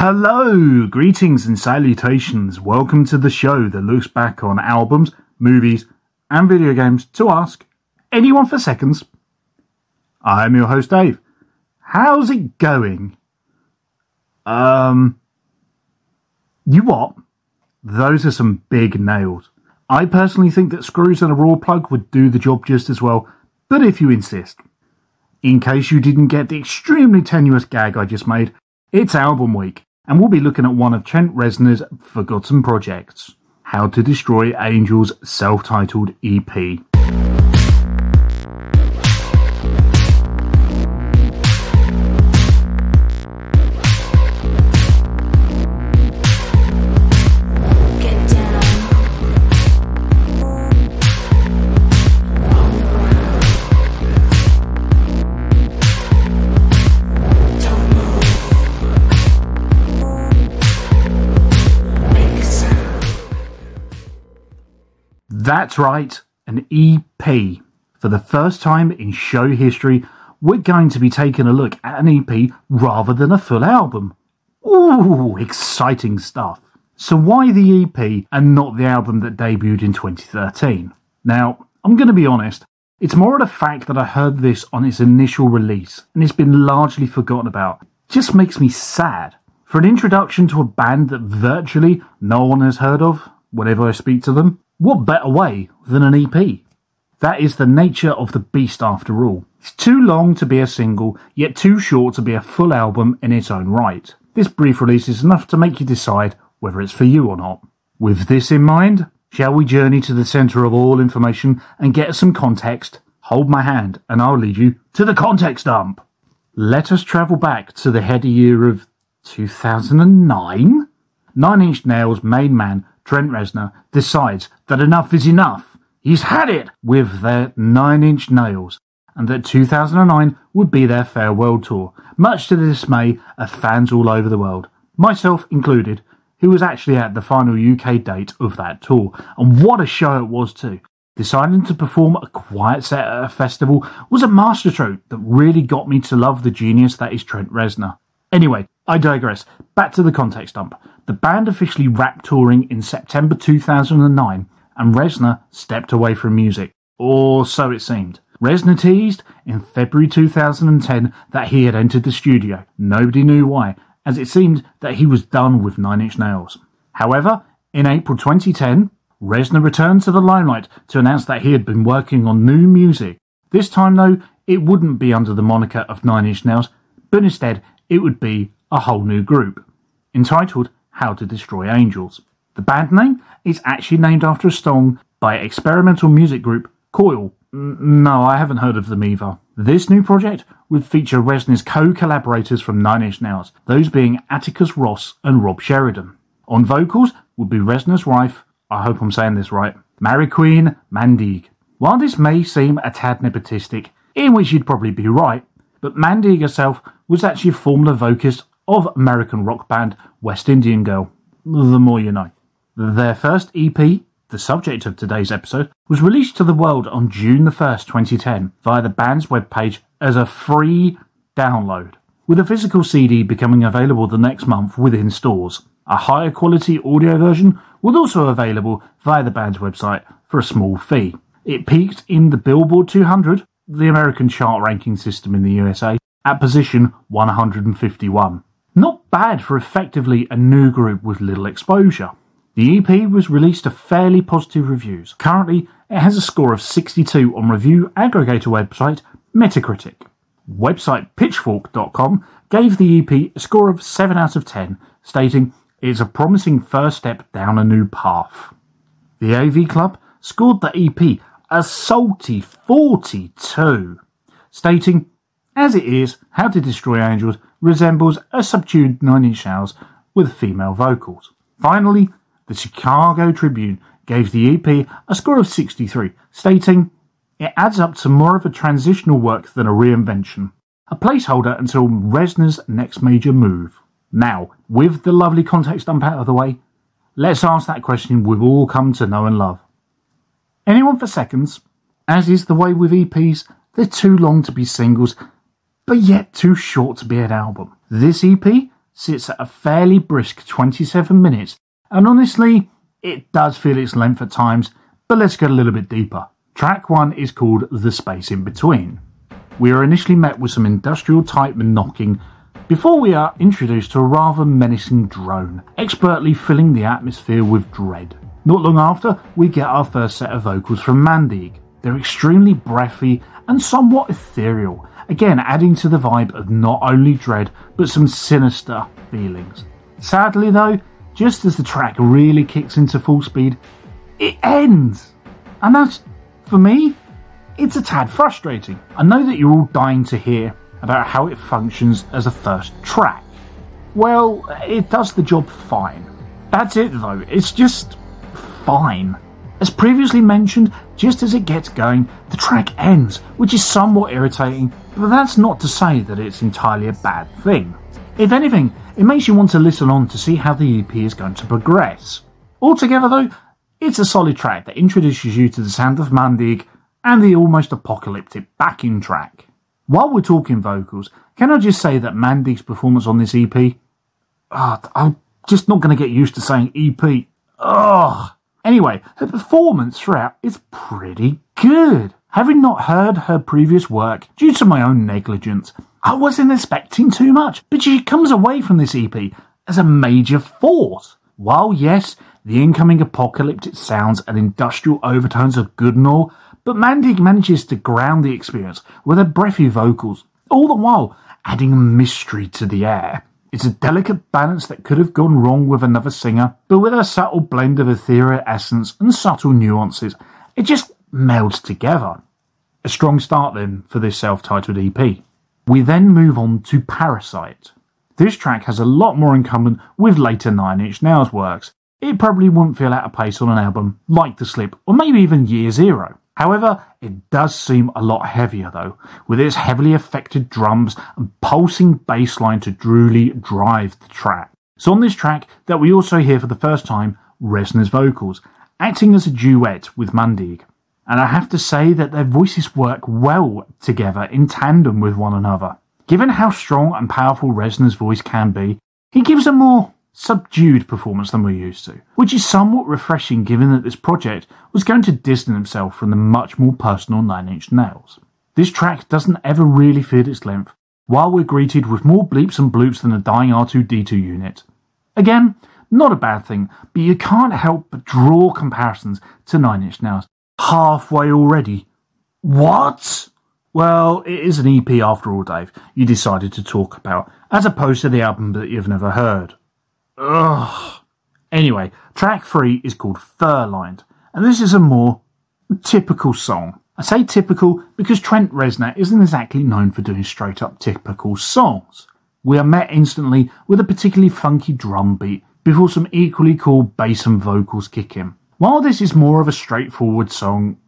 Hello, greetings and salutations. Welcome to the show that looks back on albums, movies, and video games to ask anyone for seconds. I'm your host, Dave. How's it going? Um, you what? Those are some big nails. I personally think that screws and a raw plug would do the job just as well, but if you insist. In case you didn't get the extremely tenuous gag I just made, it's album week, and we'll be looking at one of Trent Reznor's forgotten projects How to Destroy Angels self titled EP. That's right, an EP. For the first time in show history, we're going to be taking a look at an EP rather than a full album. Ooh, exciting stuff. So, why the EP and not the album that debuted in 2013? Now, I'm going to be honest, it's more of the fact that I heard this on its initial release and it's been largely forgotten about. Just makes me sad. For an introduction to a band that virtually no one has heard of whenever I speak to them, what better way than an EP? That is the nature of the beast after all. It's too long to be a single, yet too short to be a full album in its own right. This brief release is enough to make you decide whether it's for you or not. With this in mind, shall we journey to the centre of all information and get some context? Hold my hand and I'll lead you to the context dump. Let us travel back to the heady year of 2009. Nine Inch Nails main man Trent Reznor decides that enough is enough. He's had it with their Nine Inch Nails, and that 2009 would be their farewell tour, much to the dismay of fans all over the world, myself included, who was actually at the final UK date of that tour. And what a show it was too. Deciding to perform a quiet set at a festival was a masterstroke that really got me to love the genius that is Trent Reznor. Anyway, I digress. Back to the context dump. The band officially wrapped touring in September 2009, and Reznor stepped away from music. Or so it seemed. Reznor teased in February 2010 that he had entered the studio. Nobody knew why, as it seemed that he was done with Nine Inch Nails. However, in April 2010, Reznor returned to the limelight to announce that he had been working on new music. This time, though, it wouldn't be under the moniker of Nine Inch Nails, but instead it would be a whole new group, entitled How to Destroy Angels. The band name is actually named after a song by experimental music group Coil. No, I haven't heard of them either. This new project would feature Reznor's co-collaborators from Nine Inch Nails, those being Atticus Ross and Rob Sheridan. On vocals would be Reznor's wife, I hope I'm saying this right, Mary Queen Mandig. While this may seem a tad nepotistic, in which you'd probably be right, but Maandig herself was actually a former vocalist of American rock band West Indian Girl. The more you know. Their first EP, the subject of today's episode, was released to the world on June the 1st, 2010, via the band's webpage as a free download, with a physical CD becoming available the next month within stores. A higher quality audio version was also available via the band's website for a small fee. It peaked in the Billboard 200, the American chart ranking system in the USA, at position 151. Not bad for effectively a new group with little exposure. The EP was released to fairly positive reviews. Currently, it has a score of 62 on review aggregator website Metacritic. Website Pitchfork.com gave the EP a score of 7 out of 10, stating it's a promising first step down a new path. The AV Club scored the EP a salty 42, stating, as it is, How to Destroy Angels resembles a subdued Nine Inch Nails with female vocals. Finally, the Chicago Tribune gave the EP a score of 63, stating, it adds up to more of a transitional work than a reinvention, a placeholder until Reznor's next major move. Now, with the lovely context dump out of the way, let's ask that question we've all come to know and love. Anyone for seconds? As is the way with EPs, they're too long to be singles, but yet too short to be an album. This EP sits at a fairly brisk 27 minutes, and honestly, it does feel its length at times, but let's get a little bit deeper. Track 1 is called The Space in Between. We are initially met with some industrial type knocking before we are introduced to a rather menacing drone, expertly filling the atmosphere with dread. Not long after, we get our first set of vocals from Maandig. They're extremely breathy and somewhat ethereal, again adding to the vibe of not only dread but some sinister feelings. Sadly, though, just as the track really kicks into full speed, it ends. And that's, for me, it's a tad frustrating. I know that you're all dying to hear about how it functions as a first track. Well, it does the job fine. That's it though, it's just fine. As previously mentioned, just as it gets going, the track ends, which is somewhat irritating, that's not to say that it's entirely a bad thing. If anything, it makes you want to listen on to see how the EP is going to progress. Altogether though, it's a solid track that introduces you to the sound of Maandig and the almost apocalyptic backing track. While we're talking vocals, can I just say that Maandig's performance on this EP? Ah, I'm just not going to get used to saying EP. Ugh. Anyway, her performance throughout is pretty good. Having not heard her previous work due to my own negligence, I wasn't expecting too much, but she comes away from this EP as a major force. While yes, the incoming apocalyptic sounds and industrial overtones are good and all, but Maandig manages to ground the experience with her breathy vocals, all the while adding mystery to the air. It's a delicate balance that could have gone wrong with another singer, but with a subtle blend of ethereal essence and subtle nuances, it just melds together. A strong start then for this self titled EP. We then move on to Parasite. This track has a lot more in common with later Nine Inch Nails works. It probably wouldn't feel out of place on an album like The Slip or maybe even Year Zero. However, it does seem a lot heavier though, with its heavily affected drums and pulsing bass line to truly drive the track. So on this track that we also hear for the first time, Reznor's vocals, acting as a duet with Maandig. And I have to say that their voices work well together in tandem with one another. Given how strong and powerful Reznor's voice can be, he gives a more subdued performance than we're used to, which is somewhat refreshing given that this project was going to distance himself from the much more personal Nine Inch Nails. This track doesn't ever really feel its length, while we're greeted with more bleeps and bloops than a dying R2D2 unit. Again, not a bad thing, but you can't help but draw comparisons to Nine Inch Nails. Halfway already. What? Well, it is an EP after all, Dave, you decided to talk about, as opposed to the album that you've never heard. Ugh. Anyway, track three is called Fur-Lined, and this is a more typical song. I say typical because Trent Reznor isn't exactly known for doing straight up typical songs. We are met instantly with a particularly funky drum beat before some equally cool bass and vocals kick in. While this is more of a straightforward song,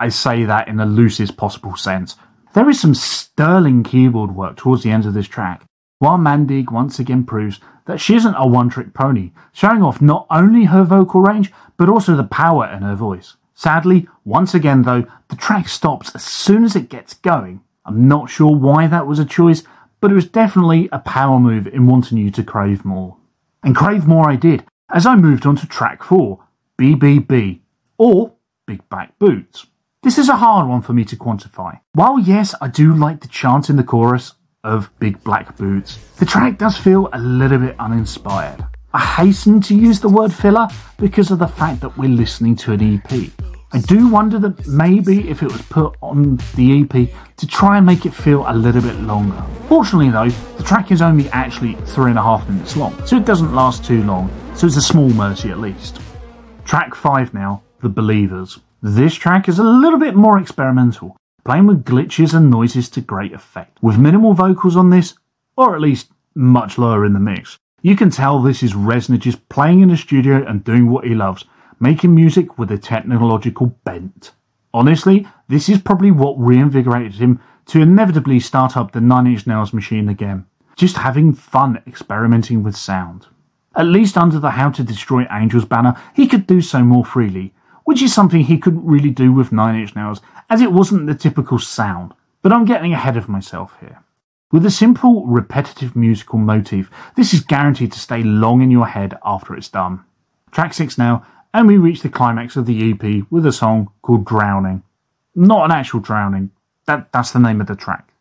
I say that in the loosest possible sense, there is some sterling keyboard work towards the end of this track, while Maandig once again proves that she isn't a one trick pony, showing off not only her vocal range, but also the power in her voice. Sadly, once again though, the track stops as soon as it gets going. I'm not sure why that was a choice, but it was definitely a power move in wanting you to crave more. And crave more I did, as I moved on to track 4, BBB, or Big Black Boots. This is a hard one for me to quantify. While yes, I do like the chant in the chorus of Big Black Boots, the track does feel a little bit uninspired. I hasten to use the word filler because of the fact that we're listening to an EP. I do wonder that maybe if it was put on the EP to try and make it feel a little bit longer. Fortunately though, the track is only actually three and a half minutes long, so it doesn't last too long, so it's a small mercy at least. Track 5 now, The Believers. This track is a little bit more experimental, playing with glitches and noises to great effect. With minimal vocals on this, or at least much lower in the mix, you can tell this is Reznor just playing in the studio and doing what he loves, making music with a technological bent. Honestly, this is probably what reinvigorated him to inevitably start up the Nine Inch Nails machine again. Just having fun experimenting with sound. At least under the How to Destroy Angels banner, he could do so more freely, which is something he couldn't really do with Nine Inch Nails, as it wasn't the typical sound. But I'm getting ahead of myself here. With a simple, repetitive musical motif, this is guaranteed to stay long in your head after it's done. Track 6 now, and we reach the climax of the EP with a song called Drowning. Not an actual drowning, that, that's the name of the track.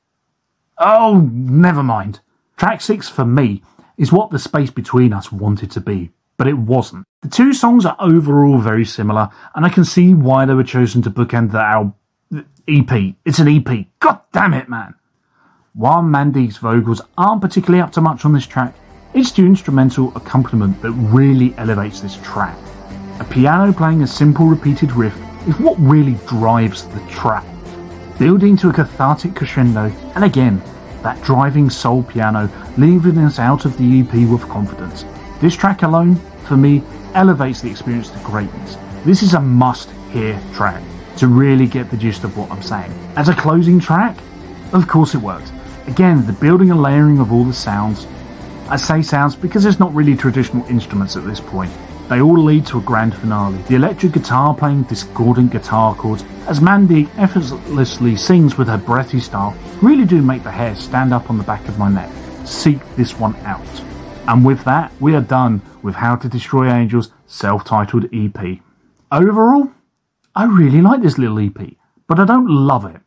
Oh, never mind. Track 6 for me is what the space between us wanted to be, but it wasn't. The two songs are overall very similar, and I can see why they were chosen to bookend the album. EP. It's an EP. God damn it, man. While Maandig's vocals aren't particularly up to much on this track, it's the instrumental accompaniment that really elevates this track. A piano playing a simple repeated riff is what really drives the track, building to a cathartic crescendo, and again, that driving soul piano leaving us out of the EP with confidence. This track alone, for me, elevates the experience to greatness. This is a must hear track to really get the gist of what I'm saying. As a closing track, of course it works. Again, the building and layering of all the sounds. I say sounds because there's not really traditional instruments at this point. They all lead to a grand finale. The electric guitar playing discordant guitar chords as Mandy effortlessly sings with her breathy style really do make the hair stand up on the back of my neck. Seek this one out. And with that, we are done with How to Destroy Angels self-titled EP. Overall, I really like this little EP, but I don't love it.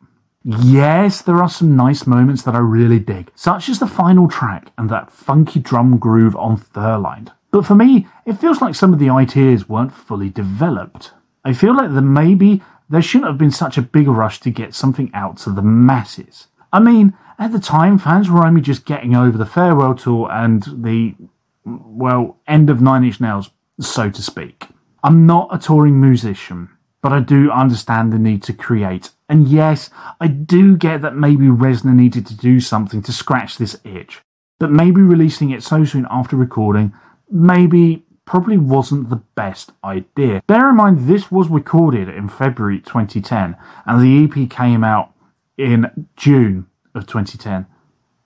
Yes, there are some nice moments that I really dig, such as the final track and that funky drum groove on Fur-Lined. But for me, it feels like some of the ideas weren't fully developed. I feel like that maybe there shouldn't have been such a big rush to get something out to the masses. I mean, at the time, fans were only just getting over the farewell tour and the, well, end of Nine Inch Nails, so to speak. I'm not a touring musician, but I do understand the need to create. And yes, I do get that maybe Reznor needed to do something to scratch this itch. But maybe releasing it so soon after recording, maybe probably wasn't the best idea. Bear in mind, this was recorded in February 2010, and the EP came out in June of 2010.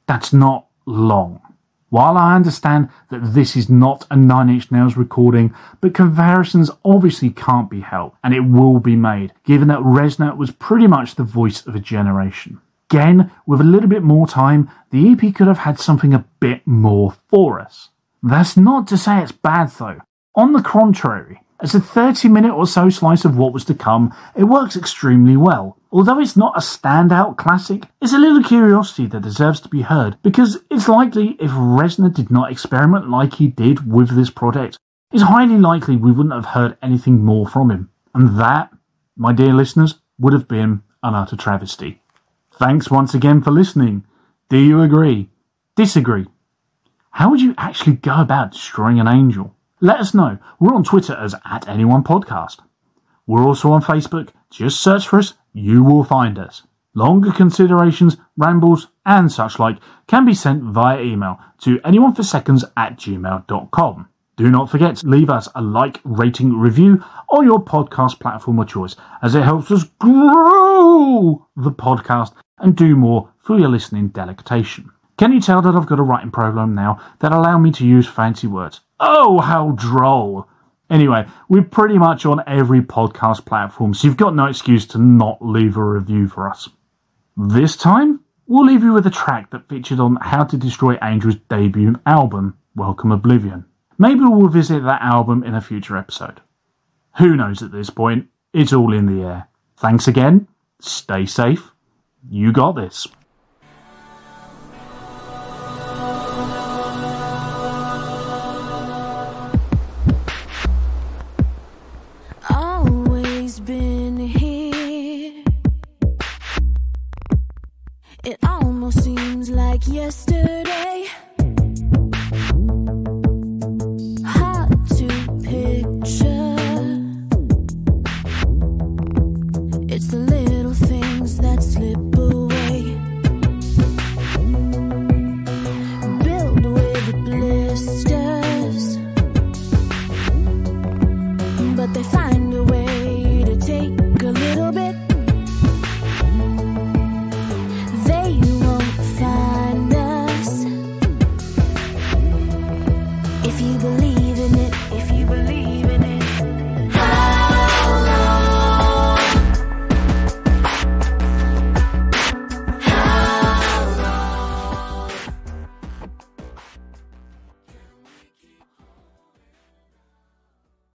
That's not long. While I understand that this is not a Nine Inch Nails recording, but comparisons obviously can't be helped, and it will be made, given that Reznor was pretty much the voice of a generation. Again, with a little bit more time, the EP could have had something a bit more for us. That's not to say it's bad though. On the contrary, as a 30 minute or so slice of what was to come, it works extremely well. Although it's not a standout classic, it's a little curiosity that deserves to be heard because it's likely if Reznor did not experiment like he did with this project, it's highly likely we wouldn't have heard anything more from him. And that, my dear listeners, would have been an utter travesty. Thanks once again for listening. Do you agree? Disagree? How would you actually go about destroying an angel? Let us know. We're on Twitter as at anyone podcast. We're also on Facebook. Just search for us. You will find us. Longer considerations, rambles, and such like can be sent via email to anyoneforseconds at gmail.com. Do not forget to leave us a like, rating, review on your podcast platform of choice as it helps us grow the podcast and do more for your listening delectation. Can you tell that I've got a writing program now that allow me to use fancy words? Oh, how droll! Anyway, we're pretty much on every podcast platform, so you've got no excuse to not leave a review for us. This time, we'll leave you with a track that featured on How to Destroy Angels' debut album, Welcome Oblivion. Maybe we'll visit that album in a future episode. Who knows at this point? It's all in the air. Thanks again. Stay safe. You got this. Like yesterday.